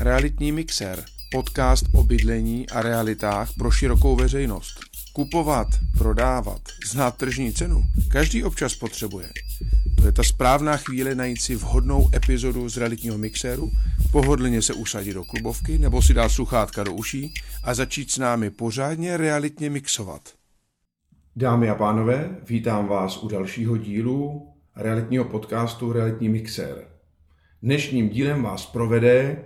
Realitní mixer, podcast o bydlení a realitách pro širokou veřejnost. Kupovat, prodávat, znát tržní cenu, každý občas potřebuje. To je ta správná chvíle najít si vhodnou epizodu z realitního mixéru, pohodlně se usadit do klubovky nebo si dát sluchátka do uší a začít s námi pořádně realitně mixovat. Dámy a pánové, vítám vás u dalšího dílu realitního podcastu Realitní mixér. Dnešním dílem vás provede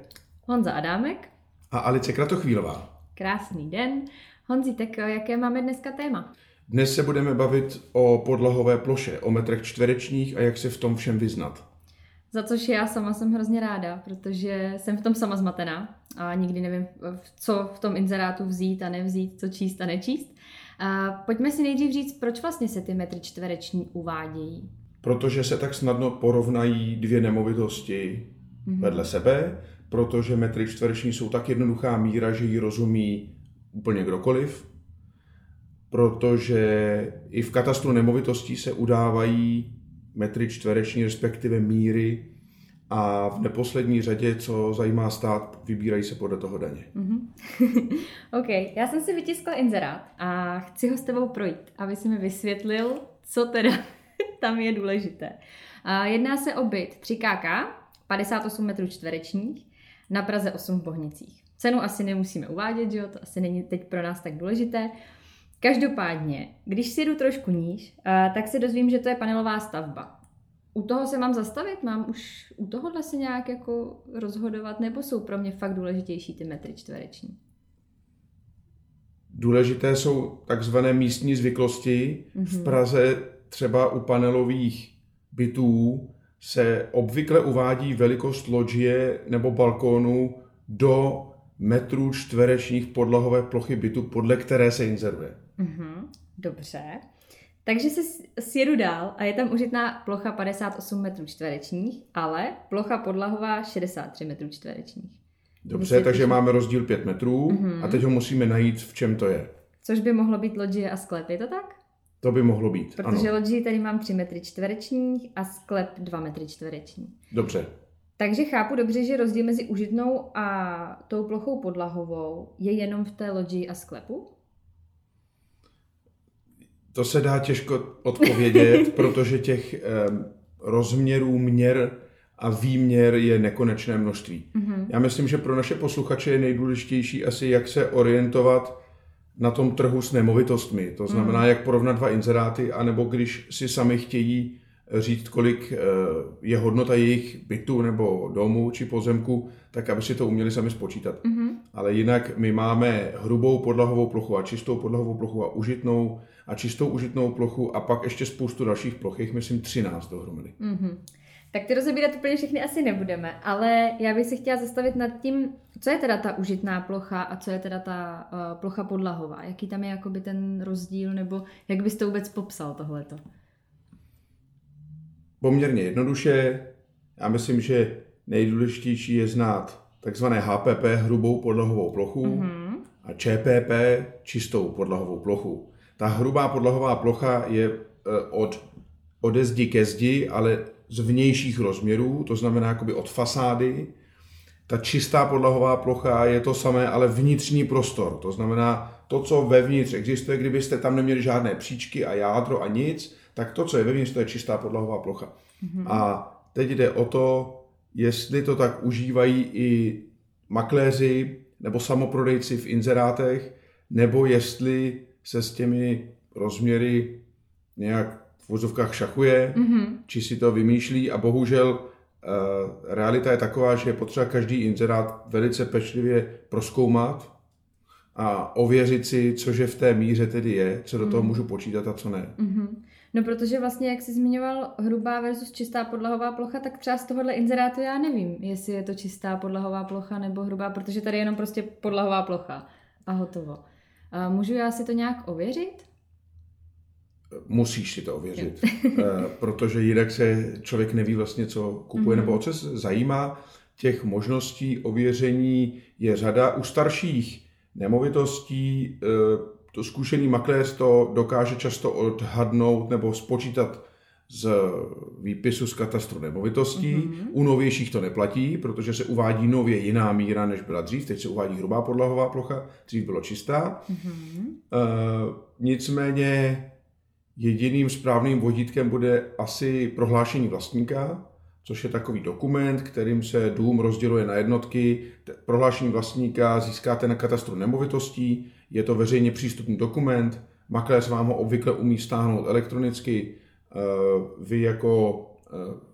Honza Adámek. a Alice Kratochvílová. Krásný den. Honzi, tak eh, jaké máme dneska téma? Dnes se budeme bavit o podlahové ploše, o metrech čtverečních a jak se v tom všem vyznat. Za což já sama jsem hrozně ráda, protože jsem v tom sama zmatená a nikdy nevím, co v tom inzerátu vzít a nevzít, co číst a nečíst. A pojďme si nejdřív říct, proč vlastně se ty metry čtvereční uvádějí. Protože se tak snadno porovnají dvě nemovitosti mm-hmm. vedle sebe, protože metry čtvereční jsou tak jednoduchá míra, že ji rozumí úplně kdokoliv, protože i v katastru nemovitostí se udávají metry čtvereční, respektive míry a v neposlední řadě, co zajímá stát, vybírají se podle toho daně. Mm-hmm. OK, já jsem si vytiskla inzerát a chci ho s tebou projít, aby si mi vysvětlil, co teda tam je důležité. Jedná se o byt 3KK, 58 metrů čtverečních, na Praze 8 v Bohnicích. Cenu asi nemusíme uvádět, jo? to asi není teď pro nás tak důležité. Každopádně, když si jdu trošku níž, a, tak se dozvím, že to je panelová stavba. U toho se mám zastavit? Mám už u tohohle se nějak jako rozhodovat? Nebo jsou pro mě fakt důležitější ty metry čtvereční? Důležité jsou takzvané místní zvyklosti. Mm-hmm. V Praze třeba u panelových bytů se obvykle uvádí velikost loďie nebo balkónu do metrů čtverečních podlahové plochy bytu, podle které se inzeruje. Mhm, dobře. Takže se sjedu dál a je tam užitná plocha 58 metrů čtverečních, ale plocha podlahová 63 metrů čtverečních. Dobře, Vysvětlíš takže máme rozdíl 5 metrů a teď ho musíme najít, v čem to je. Což by mohlo být loďie a sklep, je to tak? To by mohlo být, Protože ano. loďii tady mám 3 metry čtverečních a sklep 2 metry čtvereční. Dobře. Takže chápu dobře, že rozdíl mezi užitnou a tou plochou podlahovou je jenom v té loďii a sklepu? To se dá těžko odpovědět, protože těch em, rozměrů, měr a výměr je nekonečné množství. Mhm. Já myslím, že pro naše posluchače je nejdůležitější asi, jak se orientovat na tom trhu s nemovitostmi. To znamená, jak porovnat dva inzeráty, anebo když si sami chtějí říct, kolik eh, je hodnota jejich bytu nebo domu či pozemku, tak aby si to uměli sami spočítat. Mhm. Ale jinak my máme hrubou podlahovou plochu a čistou podlahovou plochu a užitnou a čistou užitnou plochu a pak ještě spoustu dalších ploch, jich myslím 13 dohromady. Mhm. Tak ty rozebírat úplně všechny asi nebudeme, ale já bych se chtěla zastavit nad tím, co je teda ta užitná plocha a co je teda ta uh, plocha podlahová. Jaký tam je jakoby ten rozdíl, nebo jak byste vůbec popsal tohleto? Poměrně jednoduše, já myslím, že nejdůležitější je znát takzvané HPP, hrubou podlahovou plochu, Mhm. a ČPP, čistou podlahovou plochu. Ta hrubá podlahová plocha je e, od ode zdi ke zdi, ale z vnějších rozměrů, to znamená jakoby od fasády. Ta čistá podlahová plocha je to samé, ale vnitřní prostor. To znamená to, co vevnitř existuje, kdybyste tam neměli žádné příčky a jádro a nic, tak to, co je vevnitř, to je čistá podlahová plocha. Mm-hmm. A teď jde o to, jestli to tak užívají i makléři nebo samoprodejci v inzerátech, nebo jestli se s těmi rozměry nějak v vozovkách šachuje, Mhm. či si to vymýšlí a bohužel eh, realita je taková, že je potřeba každý inzerát velice pečlivě proskoumat a ověřit si, cože v té míře tedy je, co do toho můžu počítat a co ne. Mhm. No protože vlastně, jak jsi zmiňoval hrubá versus čistá podlahová plocha, tak třeba z tohohle inzerátu já nevím, jestli je to čistá podlahová plocha nebo hrubá, protože tady je jenom prostě podlahová plocha a hotovo. A můžu já si to nějak ověřit? Musíš si to ověřit, Eh, protože jinak se člověk neví vlastně, co kupuje nebo o co se zajímá. Těch možností ověření je řada. U starších nemovitostí eh, to zkušený makléř to dokáže často odhadnout nebo spočítat z výpisu z katastru nemovitostí. Mm-hmm. U novějších to neplatí, protože se uvádí nově jiná míra, než byla dřív. Teď se uvádí hrubá podlahová plocha, dřív bylo čistá. Mm-hmm. Uh, nicméně jediným správným vodítkem bude asi prohlášení vlastníka, což je takový dokument, kterým se dům rozděluje na jednotky. Prohlášení vlastníka získáte na katastru nemovitostí, je to veřejně přístupný dokument, makléř vám ho obvykle umí stáhnout elektronicky, eh, vy jako eh,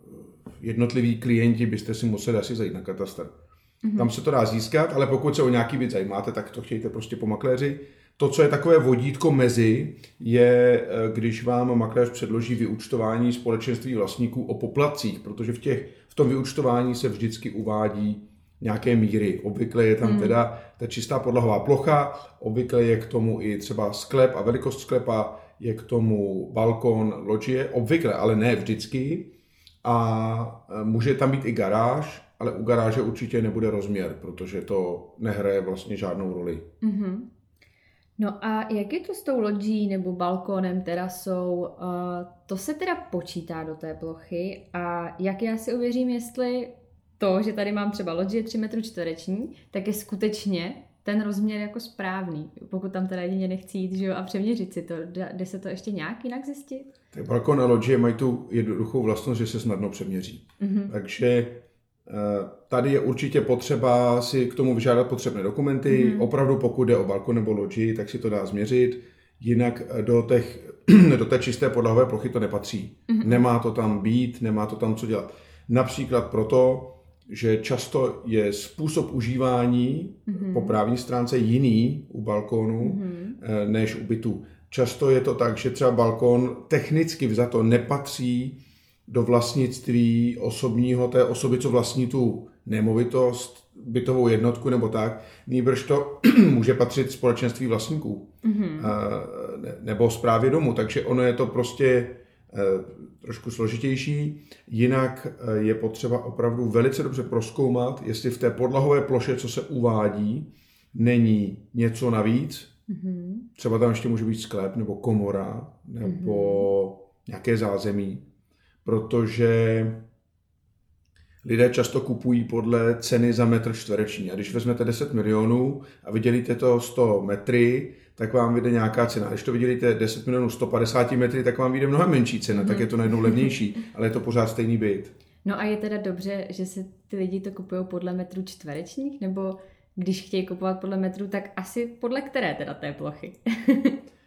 jednotliví klienti byste si museli asi zajít na katastr. Mm-hmm. Tam se to dá získat, ale pokud se o nějaký byt zajímáte, tak to chtějte prostě po makléři. To, co je takové vodítko mezi, je, eh, když vám makléř předloží vyučtování společenství vlastníků o poplatcích, protože v, těch, v tom vyučtování se vždycky uvádí nějaké míry. Obvykle je tam hmm. teda ta čistá podlahová plocha, obvykle je k tomu i třeba sklep a velikost sklepa, je k tomu balkon, loďie, obvykle, ale ne vždycky. A eh, může tam být i garáž, ale u garáže určitě nebude rozměr, protože to nehraje vlastně žádnou roli. Mm-hmm. No a jak je to s tou loďí nebo balkónem, terasou? Uh, to se teda počítá do té plochy a jak já si uvěřím, jestli to, že tady mám třeba loďie 3 m čtvereční, tak je skutečně ten rozměr jako správný, pokud tam teda jedině nechci jít že jo, a přeměřit si to. Jde se to ještě nějak jinak zjistit? Tak balkon a loďie mají tu jednoduchou vlastnost, že se snadno přeměří. Mm-hmm. Takže Eh, tady je určitě potřeba si k tomu vyžádat potřebné dokumenty. Mm. Opravdu pokud jde o balkon nebo loďi, tak si to dá změřit. Jinak eh, do, těch, do té čisté podlahové plochy to nepatří. Mm. Nemá to tam být, nemá to tam co dělat. Například proto, že často je způsob užívání mm. po právní stránce jiný u balkónu mm. než u bytu. Často je to tak, že třeba balkon technicky vzato nepatří do vlastnictví osobního té osoby, co vlastní tu nemovitost, bytovou jednotku nebo tak, nýbrž to může patřit společenství vlastníků mm-hmm. nebo zprávě domu, takže ono je to prostě e, trošku složitější. Jinak e, je potřeba opravdu velice dobře proskoumat, jestli v té podlahové ploše, co se uvádí, není něco navíc. Mm-hmm. Třeba tam ještě může být sklep nebo komora nebo mm-hmm. nějaké zázemí protože lidé často kupují podle ceny za metr čtvereční. A když vezmete 10 milionů a vydělíte to 100 metry, tak vám vyjde nějaká cena. Když to vydělíte 10 milionů 150 metry, tak vám vyjde mnohem menší cena, tak je to najednou levnější, ale je to pořád stejný byt. No a je teda dobře, že se ty lidi to kupují podle metru čtverečních, nebo když chtějí kupovat podle metru, tak asi podle které teda té plochy?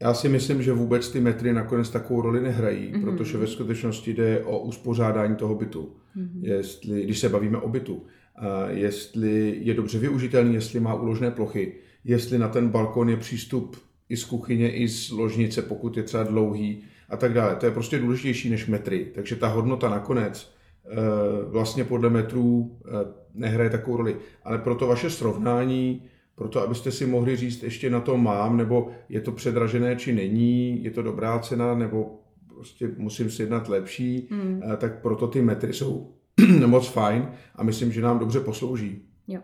Já si myslím, že vůbec ty metry nakonec takovou roli nehrají, mm-hmm. protože ve skutečnosti jde o uspořádání toho bytu. Mm-hmm. Jestli, když se bavíme o bytu, a jestli je dobře využitelný, jestli má úložné plochy, jestli na ten balkon je přístup i z kuchyně, i z ložnice, pokud je třeba dlouhý a tak dále. To je prostě důležitější než metry. Takže ta hodnota nakonec e, vlastně podle metrů e, nehraje takovou roli. Ale pro to vaše srovnání proto abyste si mohli říct, ještě na to mám, nebo je to předražené, či není, je to dobrá cena, nebo prostě musím si jednat lepší. Eh, tak proto ty metry jsou moc fajn a myslím, že nám dobře poslouží. Jo.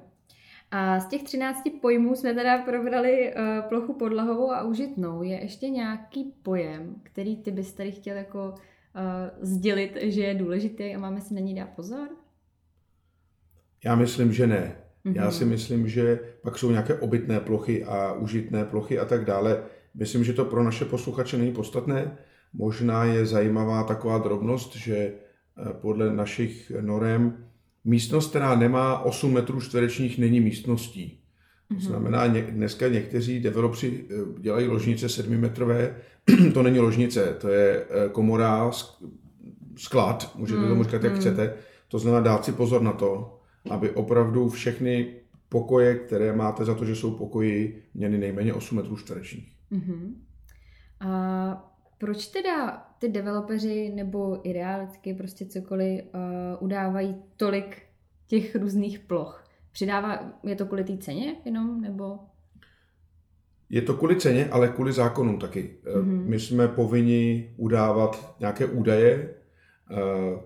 A z těch 13 pojmů jsme teda probrali uh, plochu podlahovou a užitnou. Je ještě nějaký pojem, který ty bys tady chtěl jako uh, sdělit, že je důležitý a máme si na ní dát pozor? Já myslím, že ne. Mm-hmm. Já si myslím, že pak jsou nějaké obytné plochy a užitné plochy a tak dále. Myslím, že to pro naše posluchače není podstatné. Možná je zajímavá taková drobnost, že eh, podle našich norem místnost, která nemá 8 metrů čtverečních, není místností. To mhm. znamená, dneska někteří developři eh, dělají ložnice 7 metrové, to není ložnice, to je eh, komora, sklad, můžete tomu mhm. říkat, jak mhm. chcete. To znamená dát si pozor na to, aby opravdu všechny pokoje, které máte za to, že jsou pokoji, měly nejméně 8 metrů čtverečních. Uh-huh. A proč teda ty developeři nebo i realitky, prostě cokoliv, uh, udávají tolik těch různých ploch? Přidává, je to kvůli té ceně jenom, nebo? Je to kvůli ceně, ale kvůli zákonům taky. Mm-hmm. My jsme povinni udávat nějaké údaje,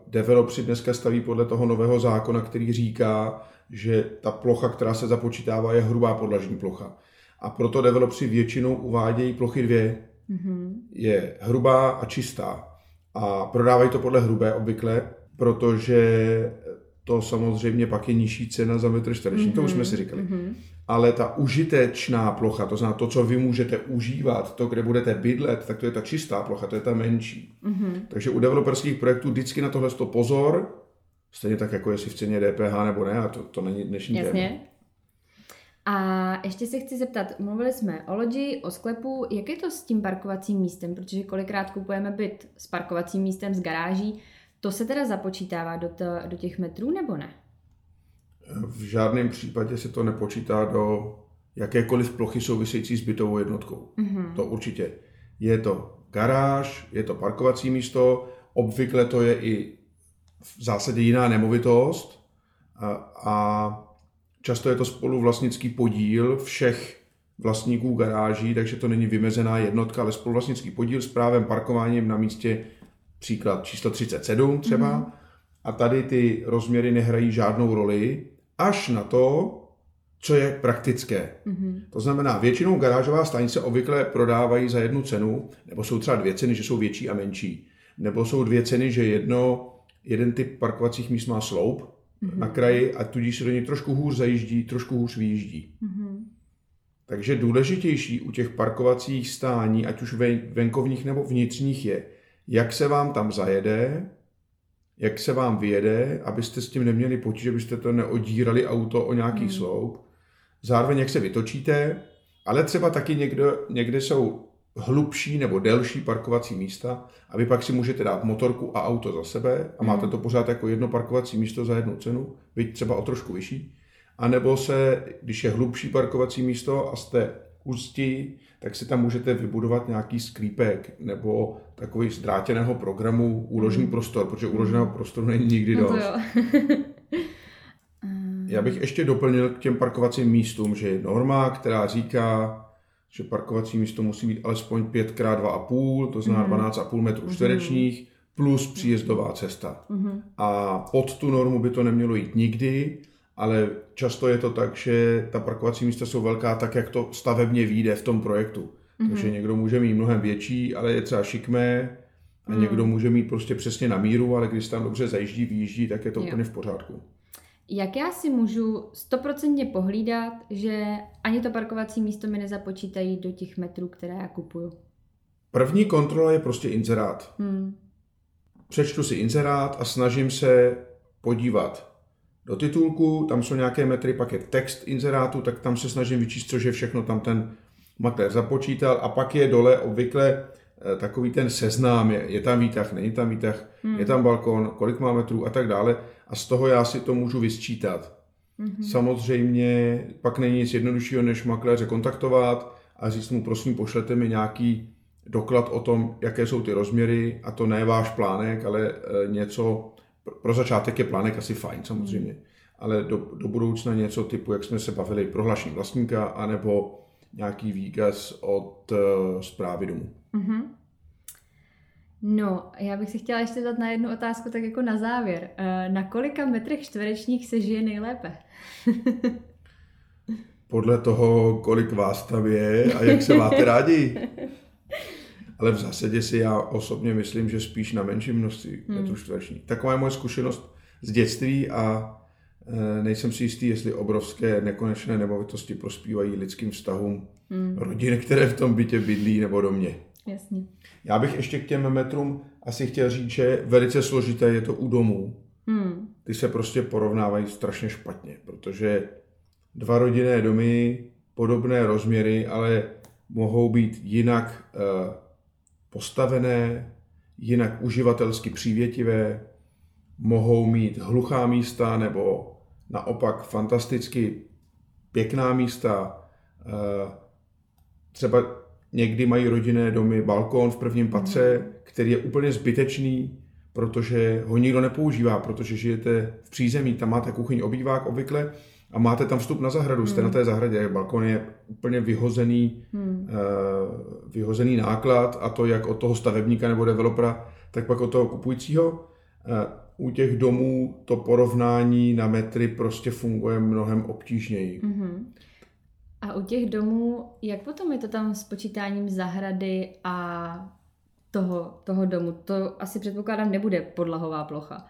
developři dneska staví podle toho nového zákona, který říká, že ta plocha, která se započítává, je hrubá podlažní plocha. A proto developři většinou uvádějí plochy dvě. Mm-hmm. Je hrubá a čistá. A prodávají to podle hrubé obvykle, protože to samozřejmě pak je nižší cena za metr čtvereční, mm-hmm. to už jsme si říkali. Mm-hmm. Ale ta užitečná plocha, to znamená to, co vy můžete užívat, to, kde budete bydlet, tak to je ta čistá plocha, to je ta menší. Mm-hmm. Takže u developerských projektů vždycky na tohle to pozor, stejně tak, jako jestli v ceně DPH nebo ne, a to, to není dnešní Jasně. téma. A ještě se chci zeptat, mluvili jsme o lodi, o sklepu, jak je to s tím parkovacím místem, protože kolikrát kupujeme byt s parkovacím místem z garáží, to se teda započítává do, to, do těch metrů nebo ne? V žádném případě se to nepočítá do jakékoliv plochy související s bytovou jednotkou. Mm-hmm. To určitě. Je to garáž, je to parkovací místo, obvykle to je i v zásadě jiná nemovitost a, a často je to spoluvlastnický podíl všech vlastníků garáží, takže to není vymezená jednotka, ale spoluvlastnický podíl s právem parkováním na místě příklad číslo 37 třeba, mm-hmm. a tady ty rozměry nehrají žádnou roli, až na to, co je praktické. Mm-hmm. To znamená, většinou garážová stanice obvykle prodávají za jednu cenu, nebo jsou třeba dvě ceny, že jsou větší a menší. Nebo jsou dvě ceny, že jedno, jeden typ parkovacích míst má sloup mm-hmm. na kraji a tudíž se do něj trošku hůř zajíždí, trošku hůř vyjíždí. Mm-hmm. Takže důležitější u těch parkovacích stání, ať už venkovních nebo vnitřních, je, jak se vám tam zajede, jak se vám vyjede, abyste s tím neměli potíže, abyste to neodírali auto o nějaký hmm. sloup. Zároveň jak se vytočíte, ale třeba taky někdo, někde jsou hlubší nebo delší parkovací místa a vy pak si můžete dát motorku a auto za sebe a máte hmm. to pořád jako jedno parkovací místo za jednu cenu, byť třeba o trošku vyšší. A nebo se, když je hlubší parkovací místo a jste ústí, tak si tam můžete vybudovat nějaký sklípek nebo takový zdrátěného programu úložný mm. prostor, protože úloženého prostoru není nikdy no dost. Já bych ještě doplnil k těm parkovacím místům, že je norma, která říká, že parkovací místo musí být alespoň 5 x 2,5, to znamená mm. 12,5 metrů čtverečních, plus příjezdová cesta. Mm. A pod tu normu by to nemělo jít nikdy, ale často je to tak, že ta parkovací místa jsou velká tak, jak to stavebně vyjde v tom projektu. Mm-hmm. Takže někdo může mít mnohem větší, ale je třeba šikmé, a mm. někdo může mít prostě přesně na míru, ale když tam dobře zajíždí, vyjíždí, tak je to jo. úplně v pořádku. Jak já si můžu stoprocentně pohlídat, že ani to parkovací místo mi nezapočítají do těch metrů, které já kupuju? První kontrola je prostě inzerát. Hmm. Přečtu si inzerát a snažím se podívat do titulku, tam jsou nějaké metry, pak je text inzerátu, tak tam se snažím vyčíst, což je všechno tam ten makléř započítal a pak je dole obvykle eh, takový ten seznám, je, je tam výtah, není tam výtah, hmm. je tam balkon, kolik má metrů a tak dále a z toho já si to můžu vysčítat. Hmm. Samozřejmě pak není nic jednoduššího, než makléře kontaktovat a říct mu, prosím, pošlete mi nějaký doklad o tom, jaké jsou ty rozměry a to ne váš plánek, ale eh, něco, pro začátek je plánek asi fajn samozřejmě, hmm. ale do, do budoucna něco typu, jak jsme se bavili, prohlášení vlastníka, anebo nějaký výkaz od uh, zprávy domu. Mm-hmm. No, já bych si chtěla ještě dát na jednu otázku, tak jako na závěr. Uh, na kolika metrech čtverečních se žije nejlépe? Podle toho, kolik vás tam je a jak se máte rádi. ale v zásadě si já osobně myslím, že spíš na menší množství hmm. metrů. Taková je moje zkušenost z dětství a e, nejsem si jistý, jestli obrovské nekonečné nemovitosti prospívají lidským vztahům hmm. rodin, které v tom bytě bydlí nebo domě. Jasně. Já bych ještě k těm metrům asi chtěl říct, že velice složité je to u domů. Hmm. Ty se prostě porovnávají strašně špatně, protože dva rodinné domy, podobné rozměry, ale mohou být jinak e, postavené, jinak uživatelsky přívětivé, mohou mít hluchá místa nebo naopak fantasticky pěkná místa. Eh, třeba někdy mají rodinné domy balkón v prvním patře, mhm. který je úplně zbytečný, protože ho nikdo nepoužívá, protože žijete v přízemí, tam máte kuchyň obývák obvykle a máte tam vstup na zahradu, hmm. jste na hmm. té zahradě, balkon je úplně vyhozený, hmm. uh, vyhozený náklad a to jak od toho stavebníka nebo developera, tak pak od toho kupujícího. Uh, u těch domů to porovnání na metry prostě funguje mnohem obtížněji. Hmm. A u těch domů, jak potom je to tam s počítáním zahrady a toho, toho domu? To asi předpokládám nebude podlahová plocha.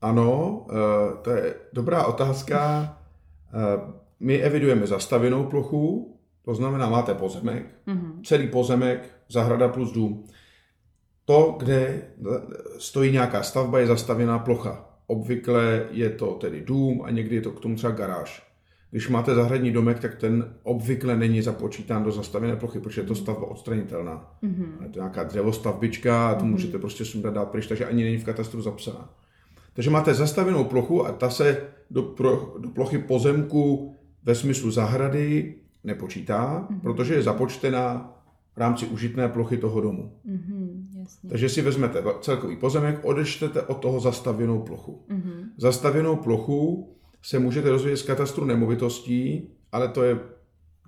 Ano, eh, to je dobrá otázka. Eh, my evidujeme zastavěnou plochu, to znamená, máte pozemek, mm-hmm. celý pozemek, zahrada plus dům. To, kde stojí nějaká stavba, je zastavěná plocha. Obvykle je to tedy dům a někdy je to k tomu třeba garáž. Když máte zahradní domek, tak ten obvykle není započítán do zastavěné plochy, protože je to stavba odstranitelná. Mm-hmm. Je to nějaká dřevostavbička a to mm-hmm. můžete prostě sundat dát pryč, takže ani není v katastru zapsaná. Takže máte zastavenou plochu a ta se do, pro, do plochy pozemku ve smyslu zahrady nepočítá, mm-hmm. protože je započtená v rámci užitné plochy toho domu. Mm-hmm, jasně. Takže si vezmete celkový pozemek, odečtete od toho zastavěnou plochu. Mm-hmm. Zastavěnou plochu se můžete dozvědět z katastru nemovitostí, ale to je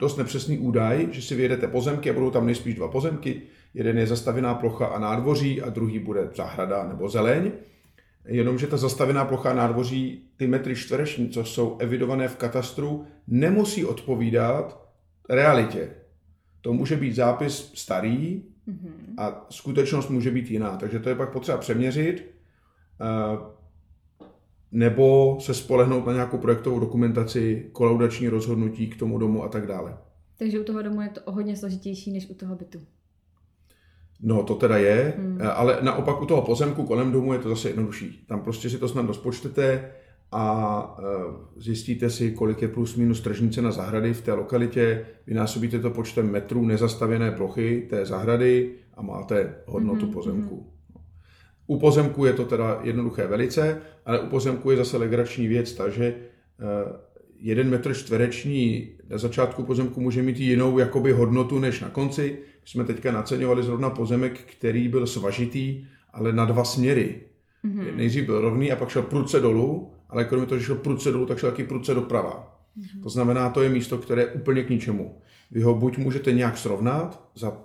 dost nepřesný údaj, že si vyjedete pozemky a budou tam nejspíš dva pozemky. Jeden je zastavěná plocha a nádvoří a druhý bude zahrada nebo zeleň. Jenomže ta zastavená plocha nádvoří, ty metry čtvereční, co jsou evidované v katastru, nemusí odpovídat realitě. To může být zápis starý mm-hmm. a skutečnost může být jiná. Takže to je pak potřeba přeměřit eh, nebo se spolehnout na nějakou projektovou dokumentaci, kolaudační rozhodnutí k tomu domu a tak dále. Takže u toho domu je to hodně složitější než u toho bytu. No, to teda je, hmm. ale naopak u toho pozemku kolem domu je to zase jednodušší. Tam prostě si to snad rozpočtete a e, zjistíte si, kolik je plus minus tržní cena zahrady v té lokalitě, vynásobíte to počtem metrů nezastavěné plochy té zahrady a máte hodnotu mm-hmm. pozemku. U pozemku je to teda jednoduché velice, ale u pozemku je zase legrační věc, takže e, jeden metr čtvereční na začátku pozemku může mít jinou jakoby hodnotu než na konci, jsme teďka naceňovali zrovna pozemek, který byl svažitý, ale na dva směry. Mm-hmm. Nejdřív byl rovný a pak šel prudce dolů, ale kromě toho, že šel prudce dolů, tak šel taky prudce doprava. Mm-hmm. To znamená, to je místo, které je úplně k ničemu. Vy ho buď můžete nějak srovnat za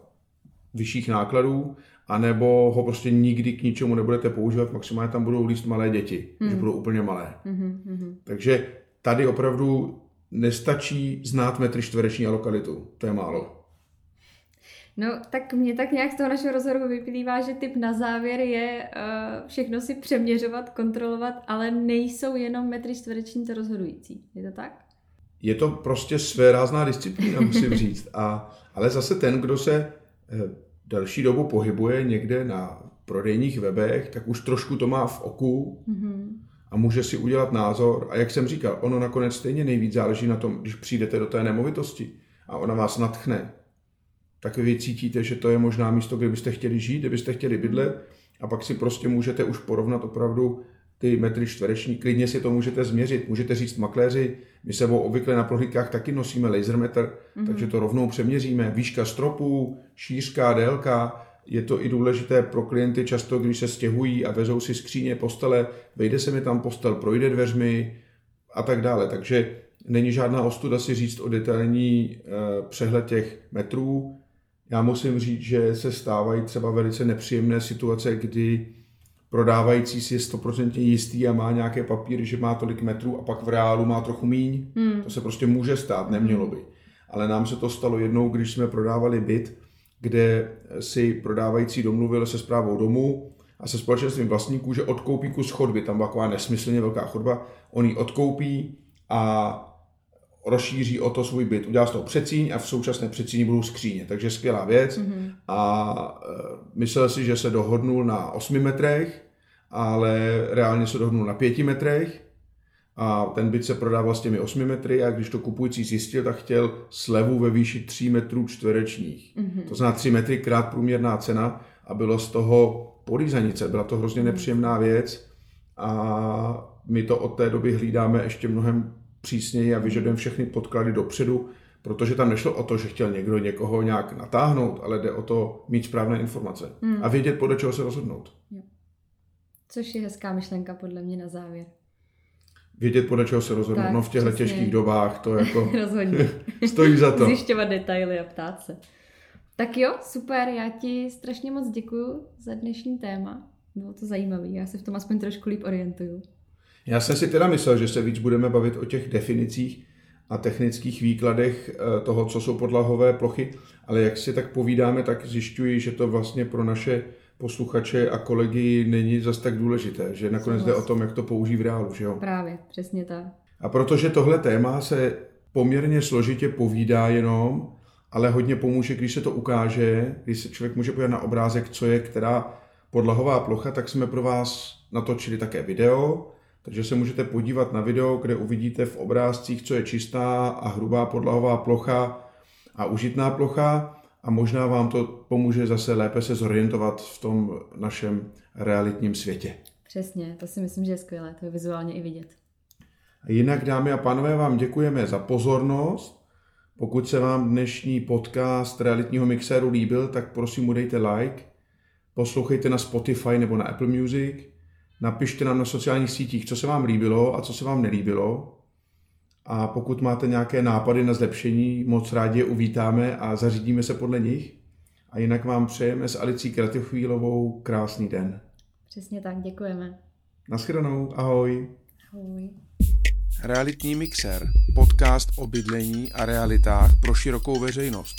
vyšších nákladů, anebo ho prostě nikdy k ničemu nebudete používat, maximálně tam budou líst malé děti, mm. že budou úplně malé. Mm-hmm. Takže tady opravdu nestačí znát metry čtvereční a lokalitu, to je málo. No, tak mě tak nějak z toho našeho rozhovoru vyplývá, že typ na závěr je uh, všechno si přeměřovat, kontrolovat, ale nejsou jenom metry čtvereční to rozhodující. Je to tak? Je to prostě své rázná disciplína, musím říct. A, ale zase ten, kdo se uh, delší dobu pohybuje někde na prodejních webech, tak už trošku to má v oku mm-hmm. a může si udělat názor. A jak jsem říkal, ono nakonec stejně nejvíc záleží na tom, když přijdete do té nemovitosti a ona vás natchne, tak vy cítíte, že to je možná místo, kde byste chtěli žít, kde byste chtěli bydlet a pak si prostě můžete už porovnat opravdu ty metry čtvereční, klidně si to můžete změřit. Můžete říct makléři, my sebou obvykle na prohlídkách taky nosíme lasermetr, mm-hmm. takže to rovnou přeměříme. Výška stropů, šířka, délka, je to i důležité pro klienty často, když se stěhují a vezou si skříně, postele, vejde se mi tam postel, projde dveřmi a tak dále. Takže není žádná ostuda si říct o detailní e, přehled těch metrů, já musím říct, že se stávají třeba velice nepříjemné situace, kdy prodávající si je stoprocentně jistý a má nějaké papíry, že má tolik metrů a pak v reálu má trochu míň. Hmm. To se prostě může stát, nemělo by. Ale nám se to stalo jednou, když jsme prodávali byt, kde si prodávající domluvil se zprávou domu a se společenstvím vlastníků, že odkoupí kus chodby, tam byla taková nesmyslně velká chodba, on ji odkoupí a rozšíří o to svůj byt. Udělá z toho přecíň a v současné přecíni budou skříně. Takže skvělá věc. Mm-hmm. A e, myslel si, že se dohodnul na 8 metrech, ale reálně se dohodnul na 5 metrech. A ten byt se prodával s těmi 8 metry a když to kupující zjistil, tak chtěl slevu ve výši 3 metrů čtverečních. Mm-hmm. To znamená 3 metry krát průměrná cena a bylo z toho podízanice. Byla to hrozně mhm. nepříjemná věc a my to od té doby hlídáme ještě mnohem přísněji a vyžadujeme všechny podklady dopředu, protože tam nešlo o to, že chtěl někdo někoho nějak natáhnout, ale jde o to mít správné informace hmm. a vědět, podle čeho se rozhodnout. Jo. Což je hezká myšlenka podle mě na závěr. Vědět, podle čeho se rozhodnout. Tak, no v těchto těžkých dobách to jako stojí za to. Zjišťovat detaily a ptát se. Tak jo, super, já ti strašně moc děkuju za dnešní téma. Bylo to zajímavé, já se v tom aspoň trošku líp orientuju. Já jsem si teda myslel, že se víc budeme bavit o těch definicích a technických výkladech eh, toho, co jsou podlahové plochy, ale jak si tak povídáme, tak zjišťuji, že to vlastně pro naše posluchače a kolegy není zas tak důležité, že nakonec jde o tom, jak to použít v reálu, že jo? Právě, přesně tak. A protože tohle téma se poměrně složitě povídá jenom, ale hodně pomůže, když se to ukáže, když se člověk může podívat na obrázek, co je která podlahová plocha, tak jsme pro vás natočili také video, takže se můžete podívat na video, kde uvidíte v obrázcích, co je čistá a hrubá podlahová plocha a užitná plocha a možná vám to pomůže zase lépe se zorientovat v tom našem realitním světě. Přesně, to si myslím, že je skvělé, to je vizuálně i vidět. Jinak, dámy a pánové, vám děkujeme za pozornost. Pokud se vám dnešní podcast realitního mixéru líbil, tak prosím udejte like, poslouchejte na Spotify nebo na Apple Music, napište nám na sociálních sítích, co se vám líbilo a co se vám nelíbilo. A pokud máte nějaké nápady na zlepšení, moc rádi je uvítáme a zařídíme se podle nich. A jinak vám přejeme s Alicí Kratochvílovou krásný den. Přesně tak, děkujeme. Naschledanou, ahoj. Ahoj. Realitní mixer, podcast o bydlení a realitách pro širokou veřejnost.